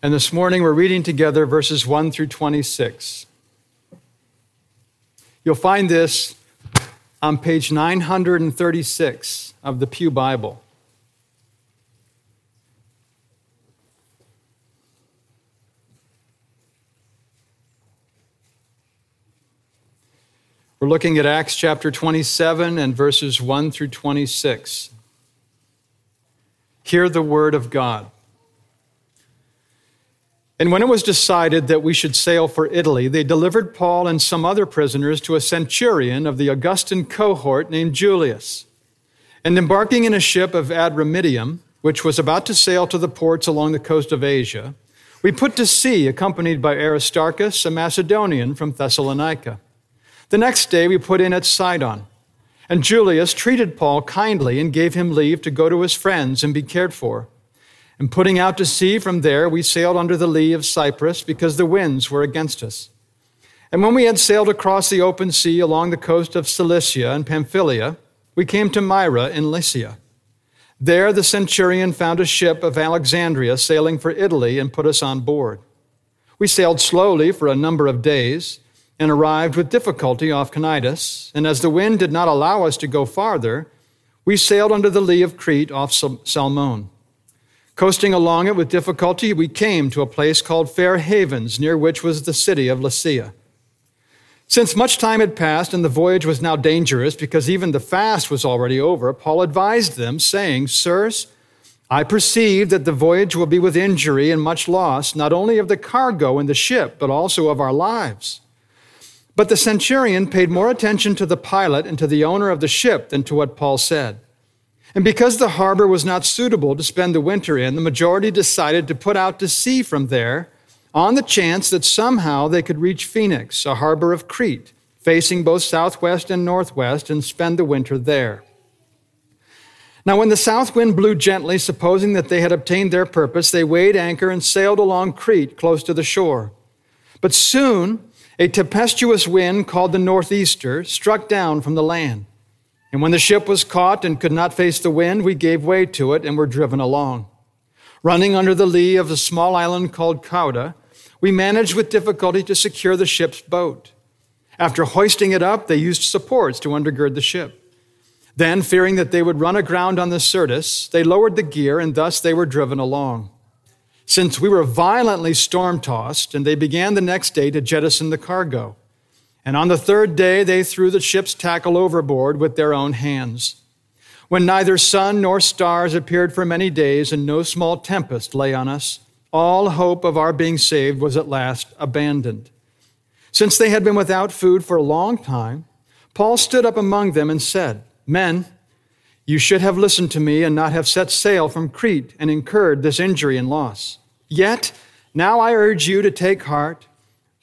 And this morning we're reading together verses 1 through 26. You'll find this on page 936 of the Pew Bible. We're looking at Acts chapter 27 and verses 1 through 26. Hear the word of God. And when it was decided that we should sail for Italy, they delivered Paul and some other prisoners to a centurion of the Augustan cohort named Julius. And embarking in a ship of Adramyttium, which was about to sail to the ports along the coast of Asia, we put to sea accompanied by Aristarchus, a Macedonian from Thessalonica. The next day we put in at Sidon. And Julius treated Paul kindly and gave him leave to go to his friends and be cared for. And putting out to sea from there, we sailed under the lee of Cyprus because the winds were against us. And when we had sailed across the open sea along the coast of Cilicia and Pamphylia, we came to Myra in Lycia. There the centurion found a ship of Alexandria sailing for Italy and put us on board. We sailed slowly for a number of days and arrived with difficulty off Cnidus. And as the wind did not allow us to go farther, we sailed under the lee of Crete off Salmone. Coasting along it with difficulty, we came to a place called Fair Havens, near which was the city of Lasea. Since much time had passed and the voyage was now dangerous because even the fast was already over, Paul advised them, saying, Sirs, I perceive that the voyage will be with injury and much loss, not only of the cargo and the ship, but also of our lives. But the centurion paid more attention to the pilot and to the owner of the ship than to what Paul said. And because the harbor was not suitable to spend the winter in, the majority decided to put out to sea from there on the chance that somehow they could reach Phoenix, a harbor of Crete, facing both southwest and northwest, and spend the winter there. Now, when the south wind blew gently, supposing that they had obtained their purpose, they weighed anchor and sailed along Crete close to the shore. But soon, a tempestuous wind called the northeaster struck down from the land. And when the ship was caught and could not face the wind, we gave way to it and were driven along. Running under the lee of a small island called Cauda, we managed with difficulty to secure the ship's boat. After hoisting it up, they used supports to undergird the ship. Then, fearing that they would run aground on the Syrtis, they lowered the gear, and thus they were driven along. Since we were violently storm tossed, and they began the next day to jettison the cargo. And on the third day, they threw the ship's tackle overboard with their own hands. When neither sun nor stars appeared for many days and no small tempest lay on us, all hope of our being saved was at last abandoned. Since they had been without food for a long time, Paul stood up among them and said, Men, you should have listened to me and not have set sail from Crete and incurred this injury and loss. Yet, now I urge you to take heart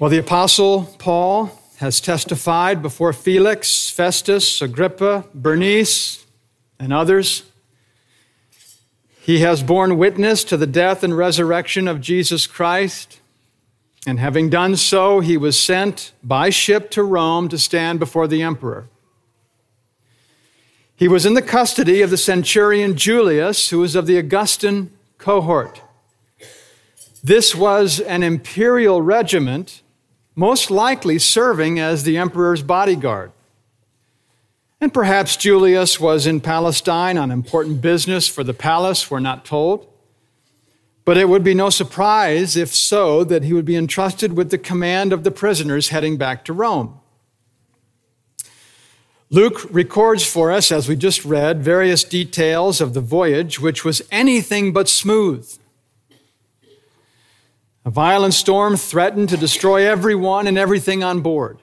Well, the Apostle Paul has testified before Felix, Festus, Agrippa, Bernice, and others. He has borne witness to the death and resurrection of Jesus Christ. And having done so, he was sent by ship to Rome to stand before the emperor. He was in the custody of the centurion Julius, who was of the Augustan cohort. This was an imperial regiment most likely serving as the emperor's bodyguard. And perhaps Julius was in Palestine on important business for the palace, we're not told. But it would be no surprise, if so, that he would be entrusted with the command of the prisoners heading back to Rome. Luke records for us, as we just read, various details of the voyage, which was anything but smooth. A violent storm threatened to destroy everyone and everything on board.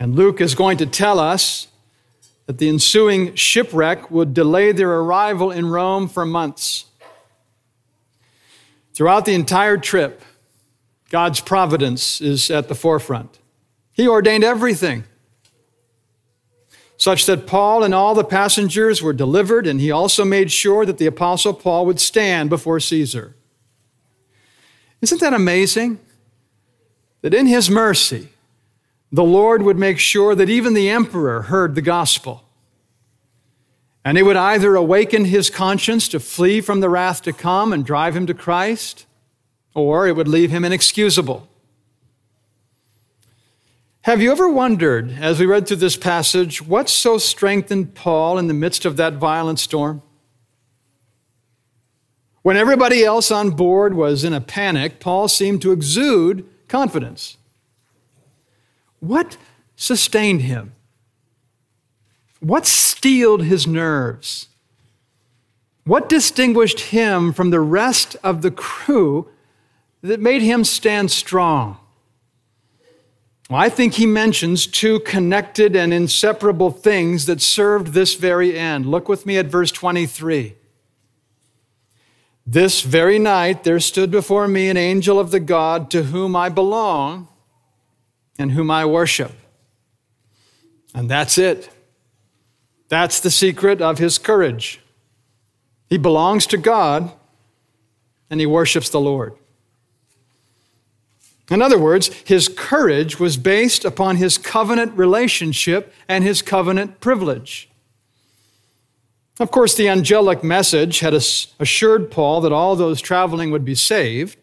And Luke is going to tell us that the ensuing shipwreck would delay their arrival in Rome for months. Throughout the entire trip, God's providence is at the forefront. He ordained everything, such that Paul and all the passengers were delivered, and he also made sure that the Apostle Paul would stand before Caesar. Isn't that amazing? That in his mercy, the Lord would make sure that even the emperor heard the gospel. And it would either awaken his conscience to flee from the wrath to come and drive him to Christ, or it would leave him inexcusable. Have you ever wondered, as we read through this passage, what so strengthened Paul in the midst of that violent storm? When everybody else on board was in a panic, Paul seemed to exude confidence. What sustained him? What steeled his nerves? What distinguished him from the rest of the crew that made him stand strong? Well, I think he mentions two connected and inseparable things that served this very end. Look with me at verse 23. This very night there stood before me an angel of the God to whom I belong and whom I worship. And that's it. That's the secret of his courage. He belongs to God and he worships the Lord. In other words, his courage was based upon his covenant relationship and his covenant privilege. Of course, the angelic message had assured Paul that all those traveling would be saved.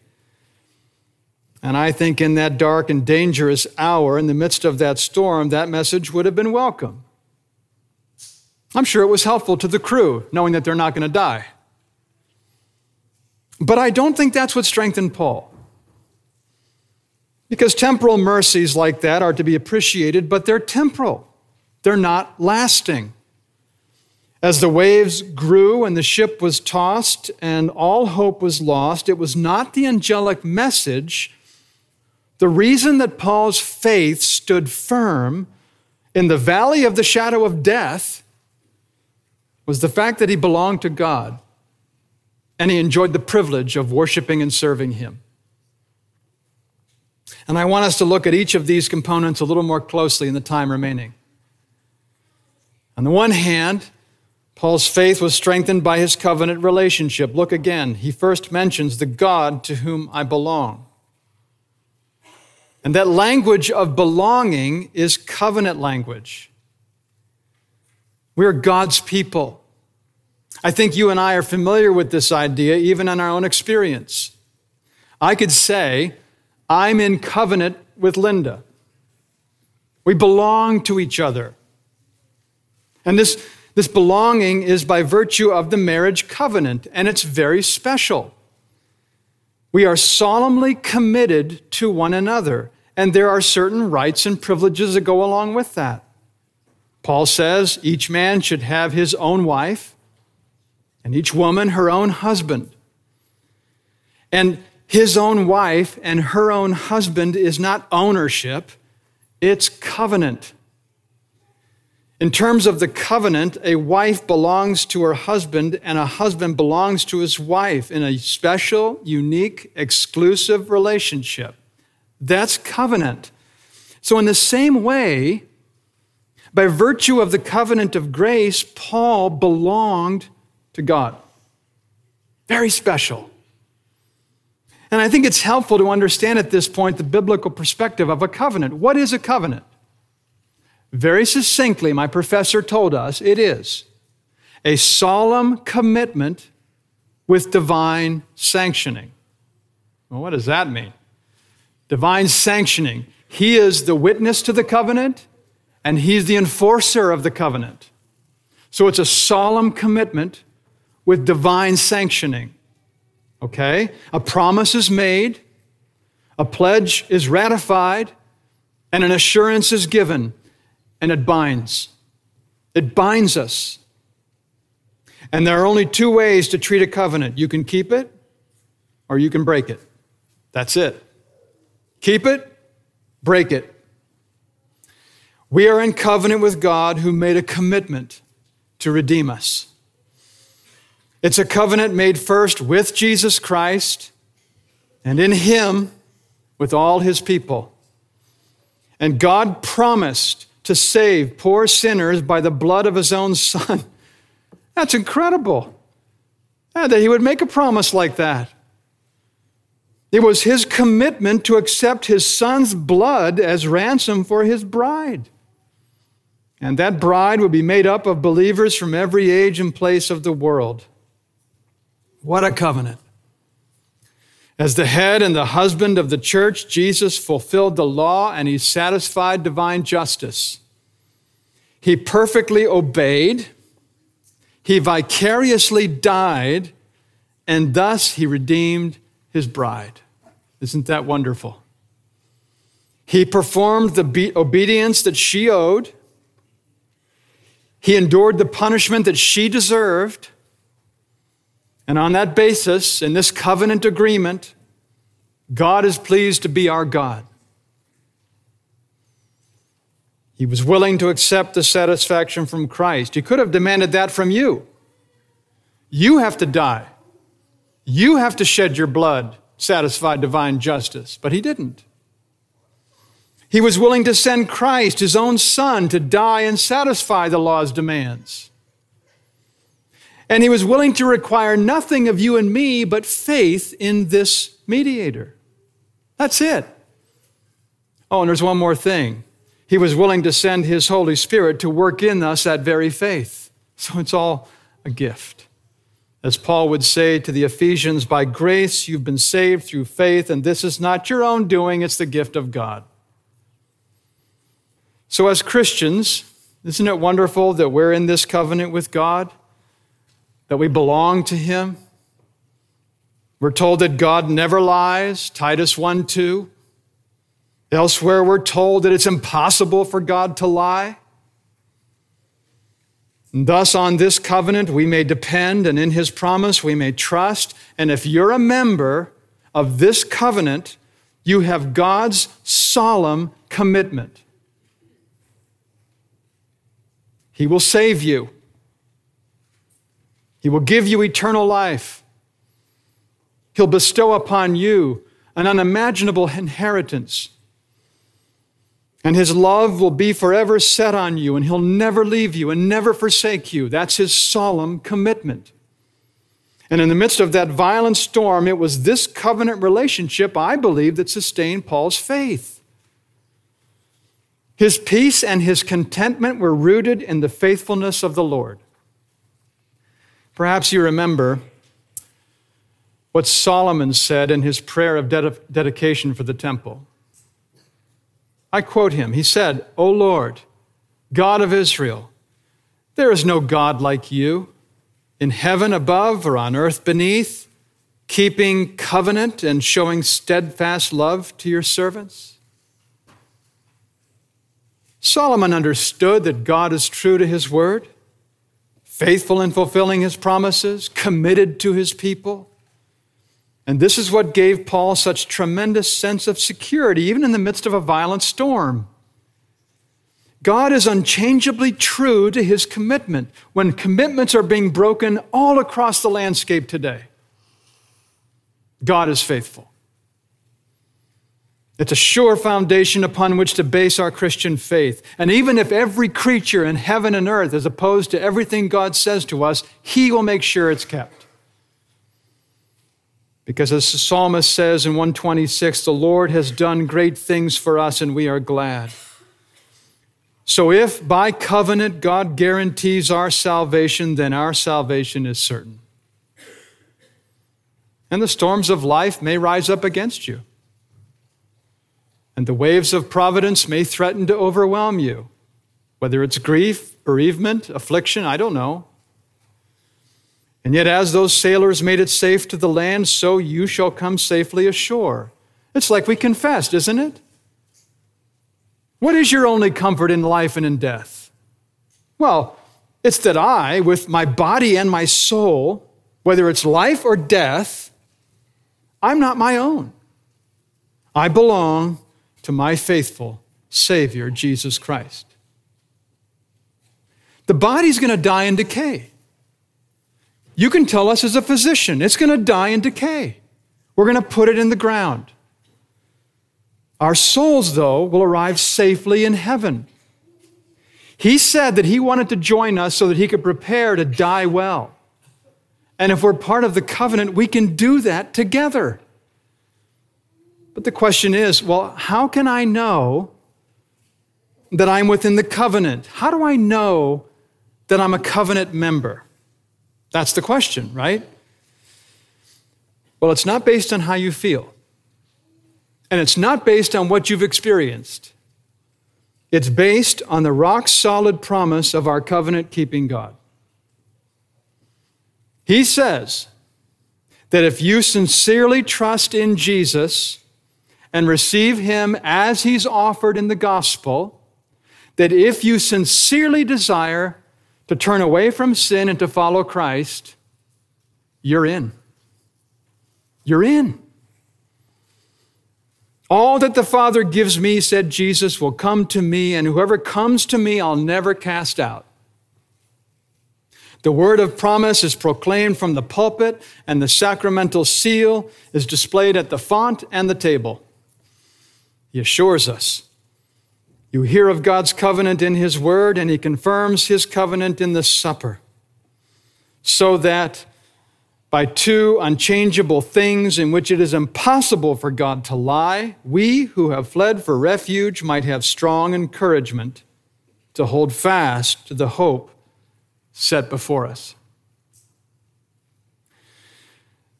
And I think in that dark and dangerous hour, in the midst of that storm, that message would have been welcome. I'm sure it was helpful to the crew, knowing that they're not going to die. But I don't think that's what strengthened Paul. Because temporal mercies like that are to be appreciated, but they're temporal, they're not lasting. As the waves grew and the ship was tossed and all hope was lost, it was not the angelic message the reason that Paul's faith stood firm in the valley of the shadow of death was the fact that he belonged to God and he enjoyed the privilege of worshiping and serving him. And I want us to look at each of these components a little more closely in the time remaining. On the one hand, Paul's faith was strengthened by his covenant relationship. Look again. He first mentions the God to whom I belong. And that language of belonging is covenant language. We're God's people. I think you and I are familiar with this idea, even in our own experience. I could say, I'm in covenant with Linda. We belong to each other. And this, this belonging is by virtue of the marriage covenant, and it's very special. We are solemnly committed to one another, and there are certain rights and privileges that go along with that. Paul says each man should have his own wife, and each woman her own husband. And his own wife and her own husband is not ownership, it's covenant. In terms of the covenant, a wife belongs to her husband and a husband belongs to his wife in a special, unique, exclusive relationship. That's covenant. So, in the same way, by virtue of the covenant of grace, Paul belonged to God. Very special. And I think it's helpful to understand at this point the biblical perspective of a covenant. What is a covenant? Very succinctly, my professor told us it is a solemn commitment with divine sanctioning. Well, what does that mean? Divine sanctioning. He is the witness to the covenant, and He's the enforcer of the covenant. So it's a solemn commitment with divine sanctioning. Okay? A promise is made, a pledge is ratified, and an assurance is given, and it binds. It binds us. And there are only two ways to treat a covenant you can keep it or you can break it. That's it. Keep it, break it. We are in covenant with God who made a commitment to redeem us. It's a covenant made first with Jesus Christ and in Him with all His people. And God promised to save poor sinners by the blood of His own Son. That's incredible. Yeah, that He would make a promise like that. It was His commitment to accept His Son's blood as ransom for His bride. And that bride would be made up of believers from every age and place of the world. What a covenant. As the head and the husband of the church, Jesus fulfilled the law and he satisfied divine justice. He perfectly obeyed, he vicariously died, and thus he redeemed his bride. Isn't that wonderful? He performed the obedience that she owed. He endured the punishment that she deserved. And on that basis, in this covenant agreement, God is pleased to be our God. He was willing to accept the satisfaction from Christ. He could have demanded that from you. You have to die. You have to shed your blood, satisfy divine justice. But he didn't. He was willing to send Christ, his own son, to die and satisfy the law's demands. And he was willing to require nothing of you and me but faith in this mediator. That's it. Oh, and there's one more thing. He was willing to send his Holy Spirit to work in us that very faith. So it's all a gift. As Paul would say to the Ephesians, by grace you've been saved through faith, and this is not your own doing, it's the gift of God. So, as Christians, isn't it wonderful that we're in this covenant with God? that we belong to Him. We're told that God never lies, Titus 1 2. Elsewhere, we're told that it's impossible for God to lie. And thus, on this covenant, we may depend, and in His promise, we may trust. And if you're a member of this covenant, you have God's solemn commitment. He will save you. He will give you eternal life. He'll bestow upon you an unimaginable inheritance. And his love will be forever set on you, and he'll never leave you and never forsake you. That's his solemn commitment. And in the midst of that violent storm, it was this covenant relationship, I believe, that sustained Paul's faith. His peace and his contentment were rooted in the faithfulness of the Lord. Perhaps you remember what Solomon said in his prayer of ded- dedication for the temple. I quote him. He said, O Lord, God of Israel, there is no God like you in heaven above or on earth beneath, keeping covenant and showing steadfast love to your servants. Solomon understood that God is true to his word faithful in fulfilling his promises, committed to his people. And this is what gave Paul such tremendous sense of security, even in the midst of a violent storm. God is unchangeably true to his commitment when commitments are being broken all across the landscape today. God is faithful. It's a sure foundation upon which to base our Christian faith. And even if every creature in heaven and earth is opposed to everything God says to us, He will make sure it's kept. Because as the psalmist says in 126, the Lord has done great things for us and we are glad. So if by covenant God guarantees our salvation, then our salvation is certain. And the storms of life may rise up against you and the waves of providence may threaten to overwhelm you. whether it's grief, bereavement, affliction, I don't know. And yet, as those sailors made it safe to the land, so you shall come safely ashore. It's like we confessed, isn't it? What is your only comfort in life and in death? Well, it's that I, with my body and my soul, whether it's life or death, I'm not my own. I belong to my faithful Savior, Jesus Christ. The body's going to die and decay. You can tell us as a physician, it's going to die and decay. We're going to put it in the ground. Our souls, though, will arrive safely in heaven. He said that He wanted to join us so that He could prepare to die well. And if we're part of the covenant, we can do that together. But the question is well, how can I know that I'm within the covenant? How do I know that I'm a covenant member? That's the question, right? Well, it's not based on how you feel, and it's not based on what you've experienced. It's based on the rock solid promise of our covenant keeping God. He says that if you sincerely trust in Jesus and receive Him as He's offered in the gospel, that if you sincerely desire to turn away from sin and to follow Christ, you're in. You're in. All that the Father gives me, said Jesus, will come to me, and whoever comes to me, I'll never cast out. The word of promise is proclaimed from the pulpit, and the sacramental seal is displayed at the font and the table. He assures us you hear of God's covenant in His Word, and He confirms His covenant in the supper, so that by two unchangeable things in which it is impossible for God to lie, we who have fled for refuge might have strong encouragement to hold fast to the hope set before us.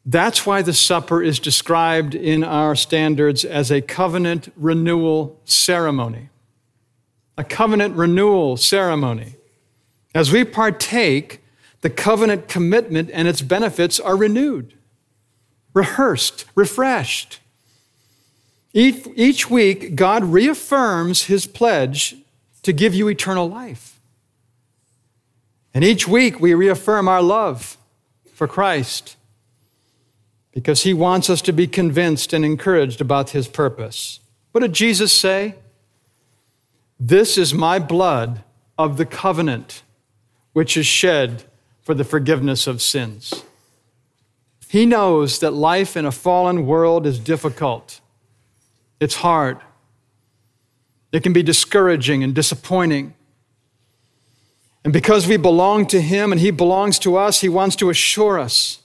That's why the supper is described in our standards as a covenant renewal ceremony a covenant renewal ceremony. As we partake, the covenant commitment and its benefits are renewed, rehearsed, refreshed. Each, each week, God reaffirms his pledge to give you eternal life. And each week, we reaffirm our love for Christ because he wants us to be convinced and encouraged about his purpose. What did Jesus say? This is my blood of the covenant, which is shed for the forgiveness of sins. He knows that life in a fallen world is difficult, it's hard, it can be discouraging and disappointing. And because we belong to Him and He belongs to us, He wants to assure us.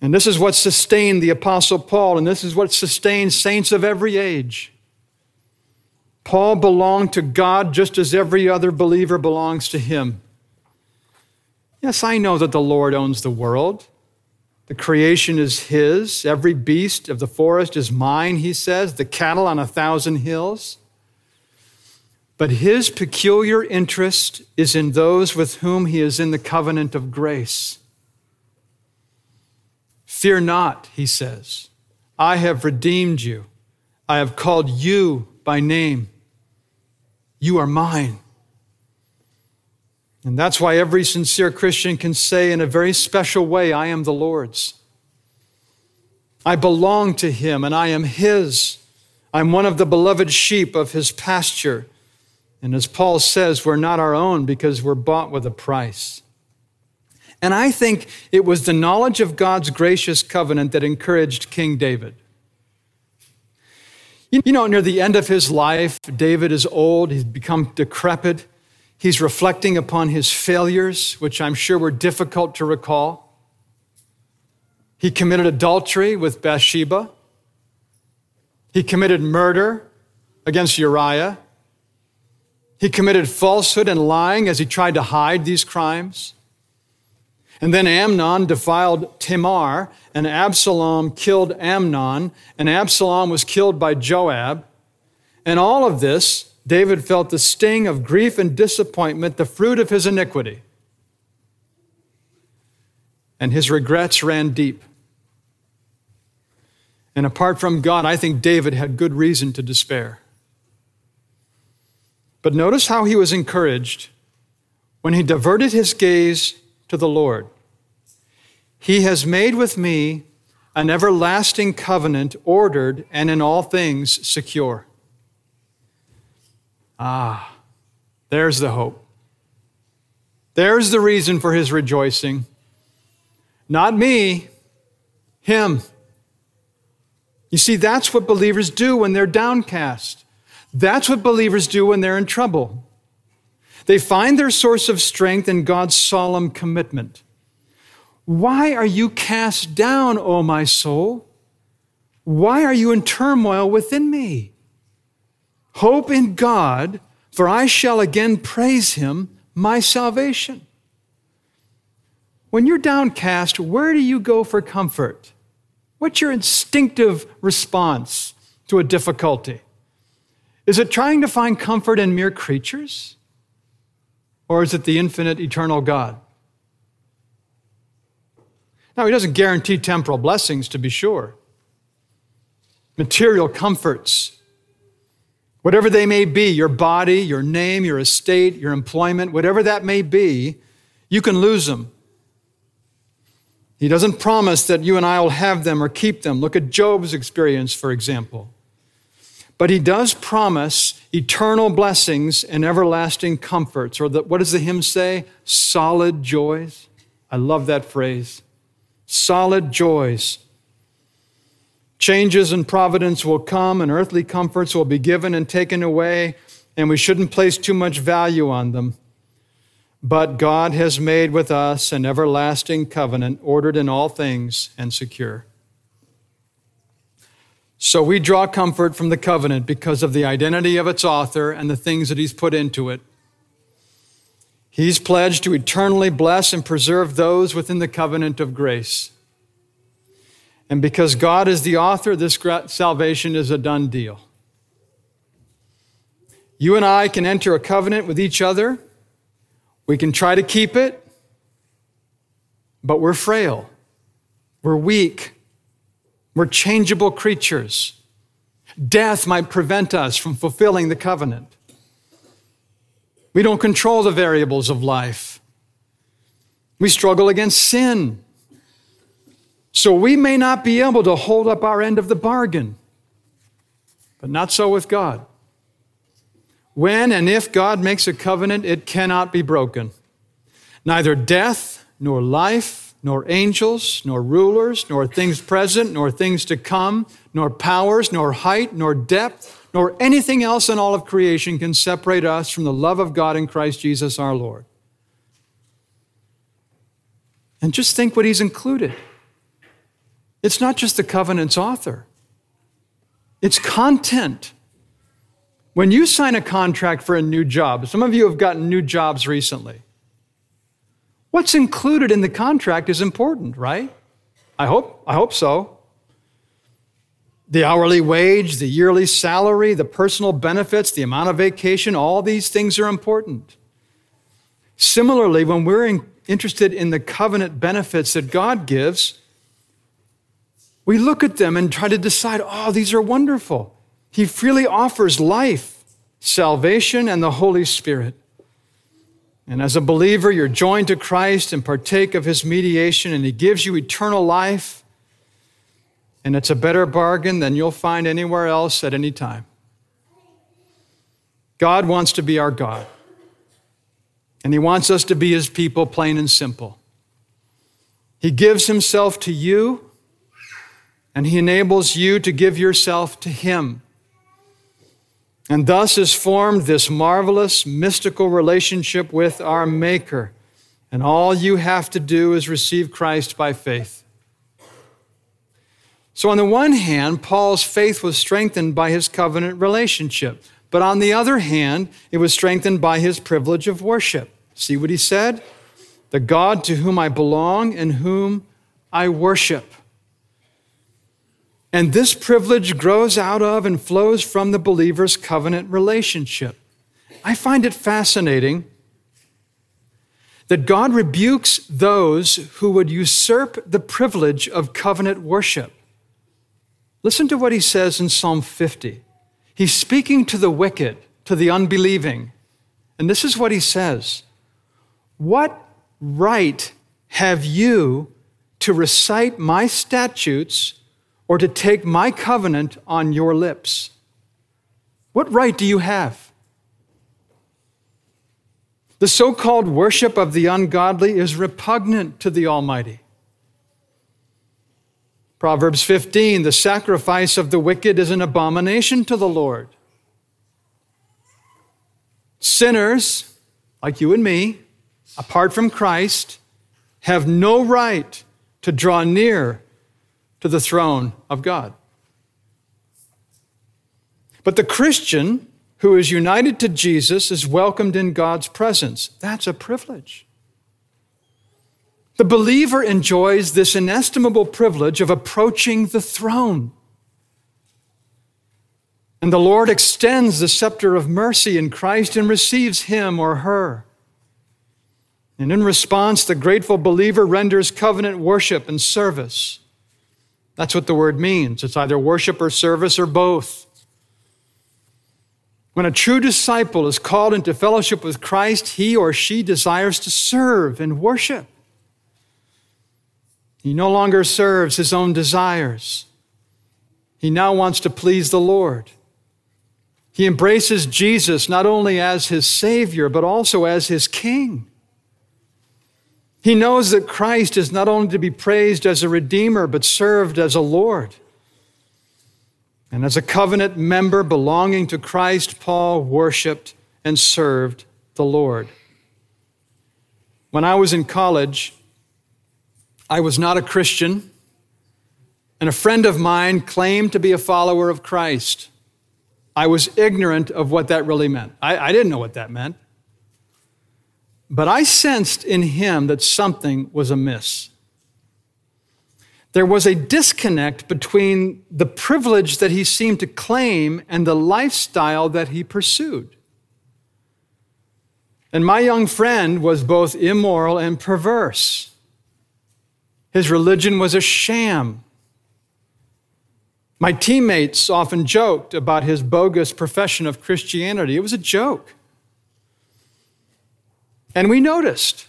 And this is what sustained the Apostle Paul, and this is what sustains saints of every age. Paul belonged to God just as every other believer belongs to him. Yes, I know that the Lord owns the world. The creation is his. Every beast of the forest is mine, he says, the cattle on a thousand hills. But his peculiar interest is in those with whom he is in the covenant of grace. Fear not, he says. I have redeemed you. I have called you by name. You are mine. And that's why every sincere Christian can say in a very special way, I am the Lord's. I belong to him and I am his. I'm one of the beloved sheep of his pasture. And as Paul says, we're not our own because we're bought with a price. And I think it was the knowledge of God's gracious covenant that encouraged King David. You know, near the end of his life, David is old, he's become decrepit. He's reflecting upon his failures, which I'm sure were difficult to recall. He committed adultery with Bathsheba. He committed murder against Uriah. He committed falsehood and lying as he tried to hide these crimes. And then Amnon defiled Tamar, and Absalom killed Amnon, and Absalom was killed by Joab. And all of this David felt the sting of grief and disappointment, the fruit of his iniquity. And his regrets ran deep. And apart from God, I think David had good reason to despair. But notice how he was encouraged when he diverted his gaze to the Lord. He has made with me an everlasting covenant, ordered and in all things secure. Ah, there's the hope. There's the reason for his rejoicing. Not me, him. You see, that's what believers do when they're downcast. That's what believers do when they're in trouble. They find their source of strength in God's solemn commitment. Why are you cast down, O my soul? Why are you in turmoil within me? Hope in God, for I shall again praise him, my salvation. When you're downcast, where do you go for comfort? What's your instinctive response to a difficulty? Is it trying to find comfort in mere creatures? Or is it the infinite, eternal God? Now, He doesn't guarantee temporal blessings, to be sure. Material comforts, whatever they may be your body, your name, your estate, your employment, whatever that may be you can lose them. He doesn't promise that you and I will have them or keep them. Look at Job's experience, for example. But he does promise eternal blessings and everlasting comforts, or the, what does the hymn say? Solid joys. I love that phrase. Solid joys. Changes in providence will come, and earthly comforts will be given and taken away, and we shouldn't place too much value on them. But God has made with us an everlasting covenant, ordered in all things and secure. So we draw comfort from the covenant because of the identity of its author and the things that he's put into it. He's pledged to eternally bless and preserve those within the covenant of grace. And because God is the author, this salvation is a done deal. You and I can enter a covenant with each other. We can try to keep it, but we're frail. We're weak. We're changeable creatures. Death might prevent us from fulfilling the covenant. We don't control the variables of life. We struggle against sin. So we may not be able to hold up our end of the bargain, but not so with God. When and if God makes a covenant, it cannot be broken. Neither death nor life nor angels, nor rulers, nor things present, nor things to come, nor powers, nor height, nor depth, nor anything else in all of creation can separate us from the love of God in Christ Jesus our Lord. And just think what he's included. It's not just the covenant's author, it's content. When you sign a contract for a new job, some of you have gotten new jobs recently. What's included in the contract is important, right? I hope, I hope so. The hourly wage, the yearly salary, the personal benefits, the amount of vacation, all these things are important. Similarly, when we're in, interested in the covenant benefits that God gives, we look at them and try to decide, oh, these are wonderful. He freely offers life, salvation, and the Holy Spirit. And as a believer, you're joined to Christ and partake of his mediation, and he gives you eternal life. And it's a better bargain than you'll find anywhere else at any time. God wants to be our God. And he wants us to be his people, plain and simple. He gives himself to you, and he enables you to give yourself to him. And thus is formed this marvelous, mystical relationship with our Maker. And all you have to do is receive Christ by faith. So, on the one hand, Paul's faith was strengthened by his covenant relationship. But on the other hand, it was strengthened by his privilege of worship. See what he said? The God to whom I belong and whom I worship. And this privilege grows out of and flows from the believer's covenant relationship. I find it fascinating that God rebukes those who would usurp the privilege of covenant worship. Listen to what he says in Psalm 50. He's speaking to the wicked, to the unbelieving. And this is what he says What right have you to recite my statutes or to take my covenant on your lips? What right do you have? The so called worship of the ungodly is repugnant to the Almighty. Proverbs 15 the sacrifice of the wicked is an abomination to the Lord. Sinners, like you and me, apart from Christ, have no right to draw near to the throne of God. But the Christian who is united to Jesus is welcomed in God's presence. That's a privilege. The believer enjoys this inestimable privilege of approaching the throne. And the Lord extends the scepter of mercy in Christ and receives him or her. And in response, the grateful believer renders covenant worship and service. That's what the word means. It's either worship or service or both. When a true disciple is called into fellowship with Christ, he or she desires to serve and worship. He no longer serves his own desires. He now wants to please the Lord. He embraces Jesus not only as his Savior, but also as his King. He knows that Christ is not only to be praised as a Redeemer, but served as a Lord. And as a covenant member belonging to Christ, Paul worshiped and served the Lord. When I was in college, I was not a Christian, and a friend of mine claimed to be a follower of Christ. I was ignorant of what that really meant. I, I didn't know what that meant. But I sensed in him that something was amiss. There was a disconnect between the privilege that he seemed to claim and the lifestyle that he pursued. And my young friend was both immoral and perverse. His religion was a sham. My teammates often joked about his bogus profession of Christianity. It was a joke. And we noticed.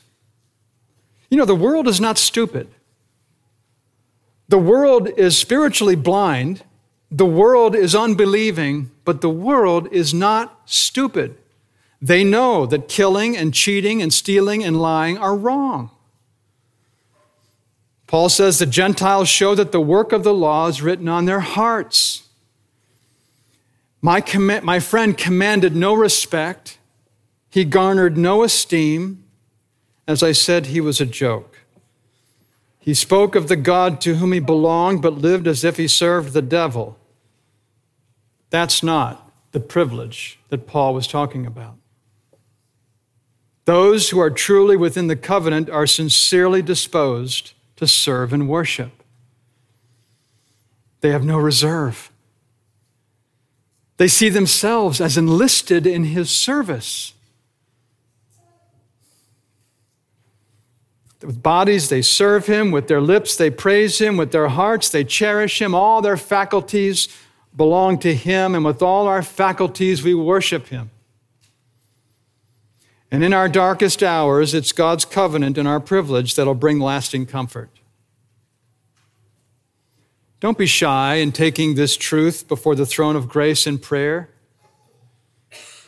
You know, the world is not stupid. The world is spiritually blind. The world is unbelieving, but the world is not stupid. They know that killing and cheating and stealing and lying are wrong. Paul says the Gentiles show that the work of the law is written on their hearts. My, com- my friend commanded no respect he garnered no esteem. As I said, he was a joke. He spoke of the God to whom he belonged, but lived as if he served the devil. That's not the privilege that Paul was talking about. Those who are truly within the covenant are sincerely disposed to serve and worship. They have no reserve. They see themselves as enlisted in his service. With bodies, they serve him. With their lips, they praise him. With their hearts, they cherish him. All their faculties belong to him. And with all our faculties, we worship him. And in our darkest hours, it's God's covenant and our privilege that'll bring lasting comfort. Don't be shy in taking this truth before the throne of grace in prayer.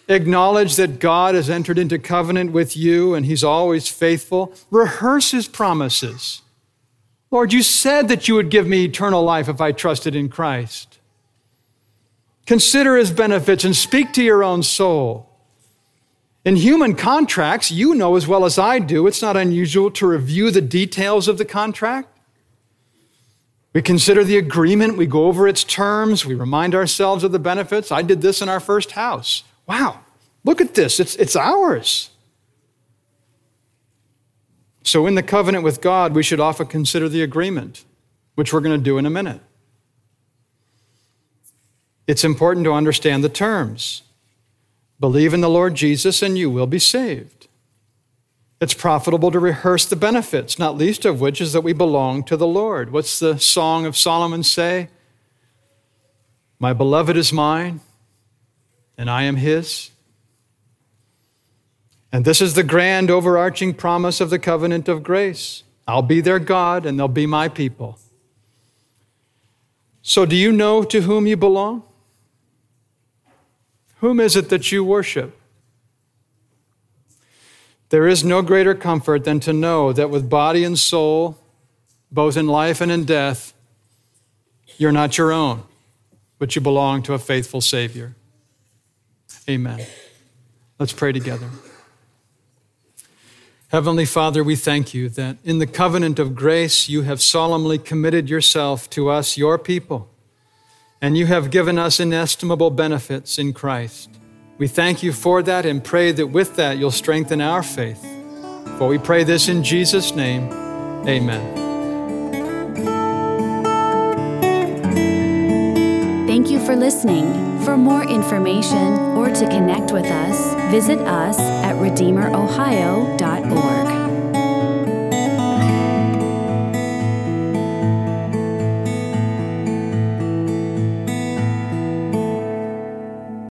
Acknowledge that God has entered into covenant with you and He's always faithful. Rehearse His promises. Lord, you said that you would give me eternal life if I trusted in Christ. Consider His benefits and speak to your own soul. In human contracts, you know as well as I do, it's not unusual to review the details of the contract. We consider the agreement, we go over its terms, we remind ourselves of the benefits. I did this in our first house. Wow, look at this, it's, it's ours. So, in the covenant with God, we should often consider the agreement, which we're going to do in a minute. It's important to understand the terms. Believe in the Lord Jesus and you will be saved. It's profitable to rehearse the benefits, not least of which is that we belong to the Lord. What's the Song of Solomon say? My beloved is mine, and I am his. And this is the grand overarching promise of the covenant of grace I'll be their God, and they'll be my people. So, do you know to whom you belong? Whom is it that you worship? There is no greater comfort than to know that with body and soul, both in life and in death, you're not your own, but you belong to a faithful Savior. Amen. Let's pray together. Heavenly Father, we thank you that in the covenant of grace you have solemnly committed yourself to us, your people, and you have given us inestimable benefits in Christ. We thank you for that and pray that with that you'll strengthen our faith. For we pray this in Jesus' name. Amen. Thank you for listening. For more information or to connect with us, visit us at RedeemerOhio.org.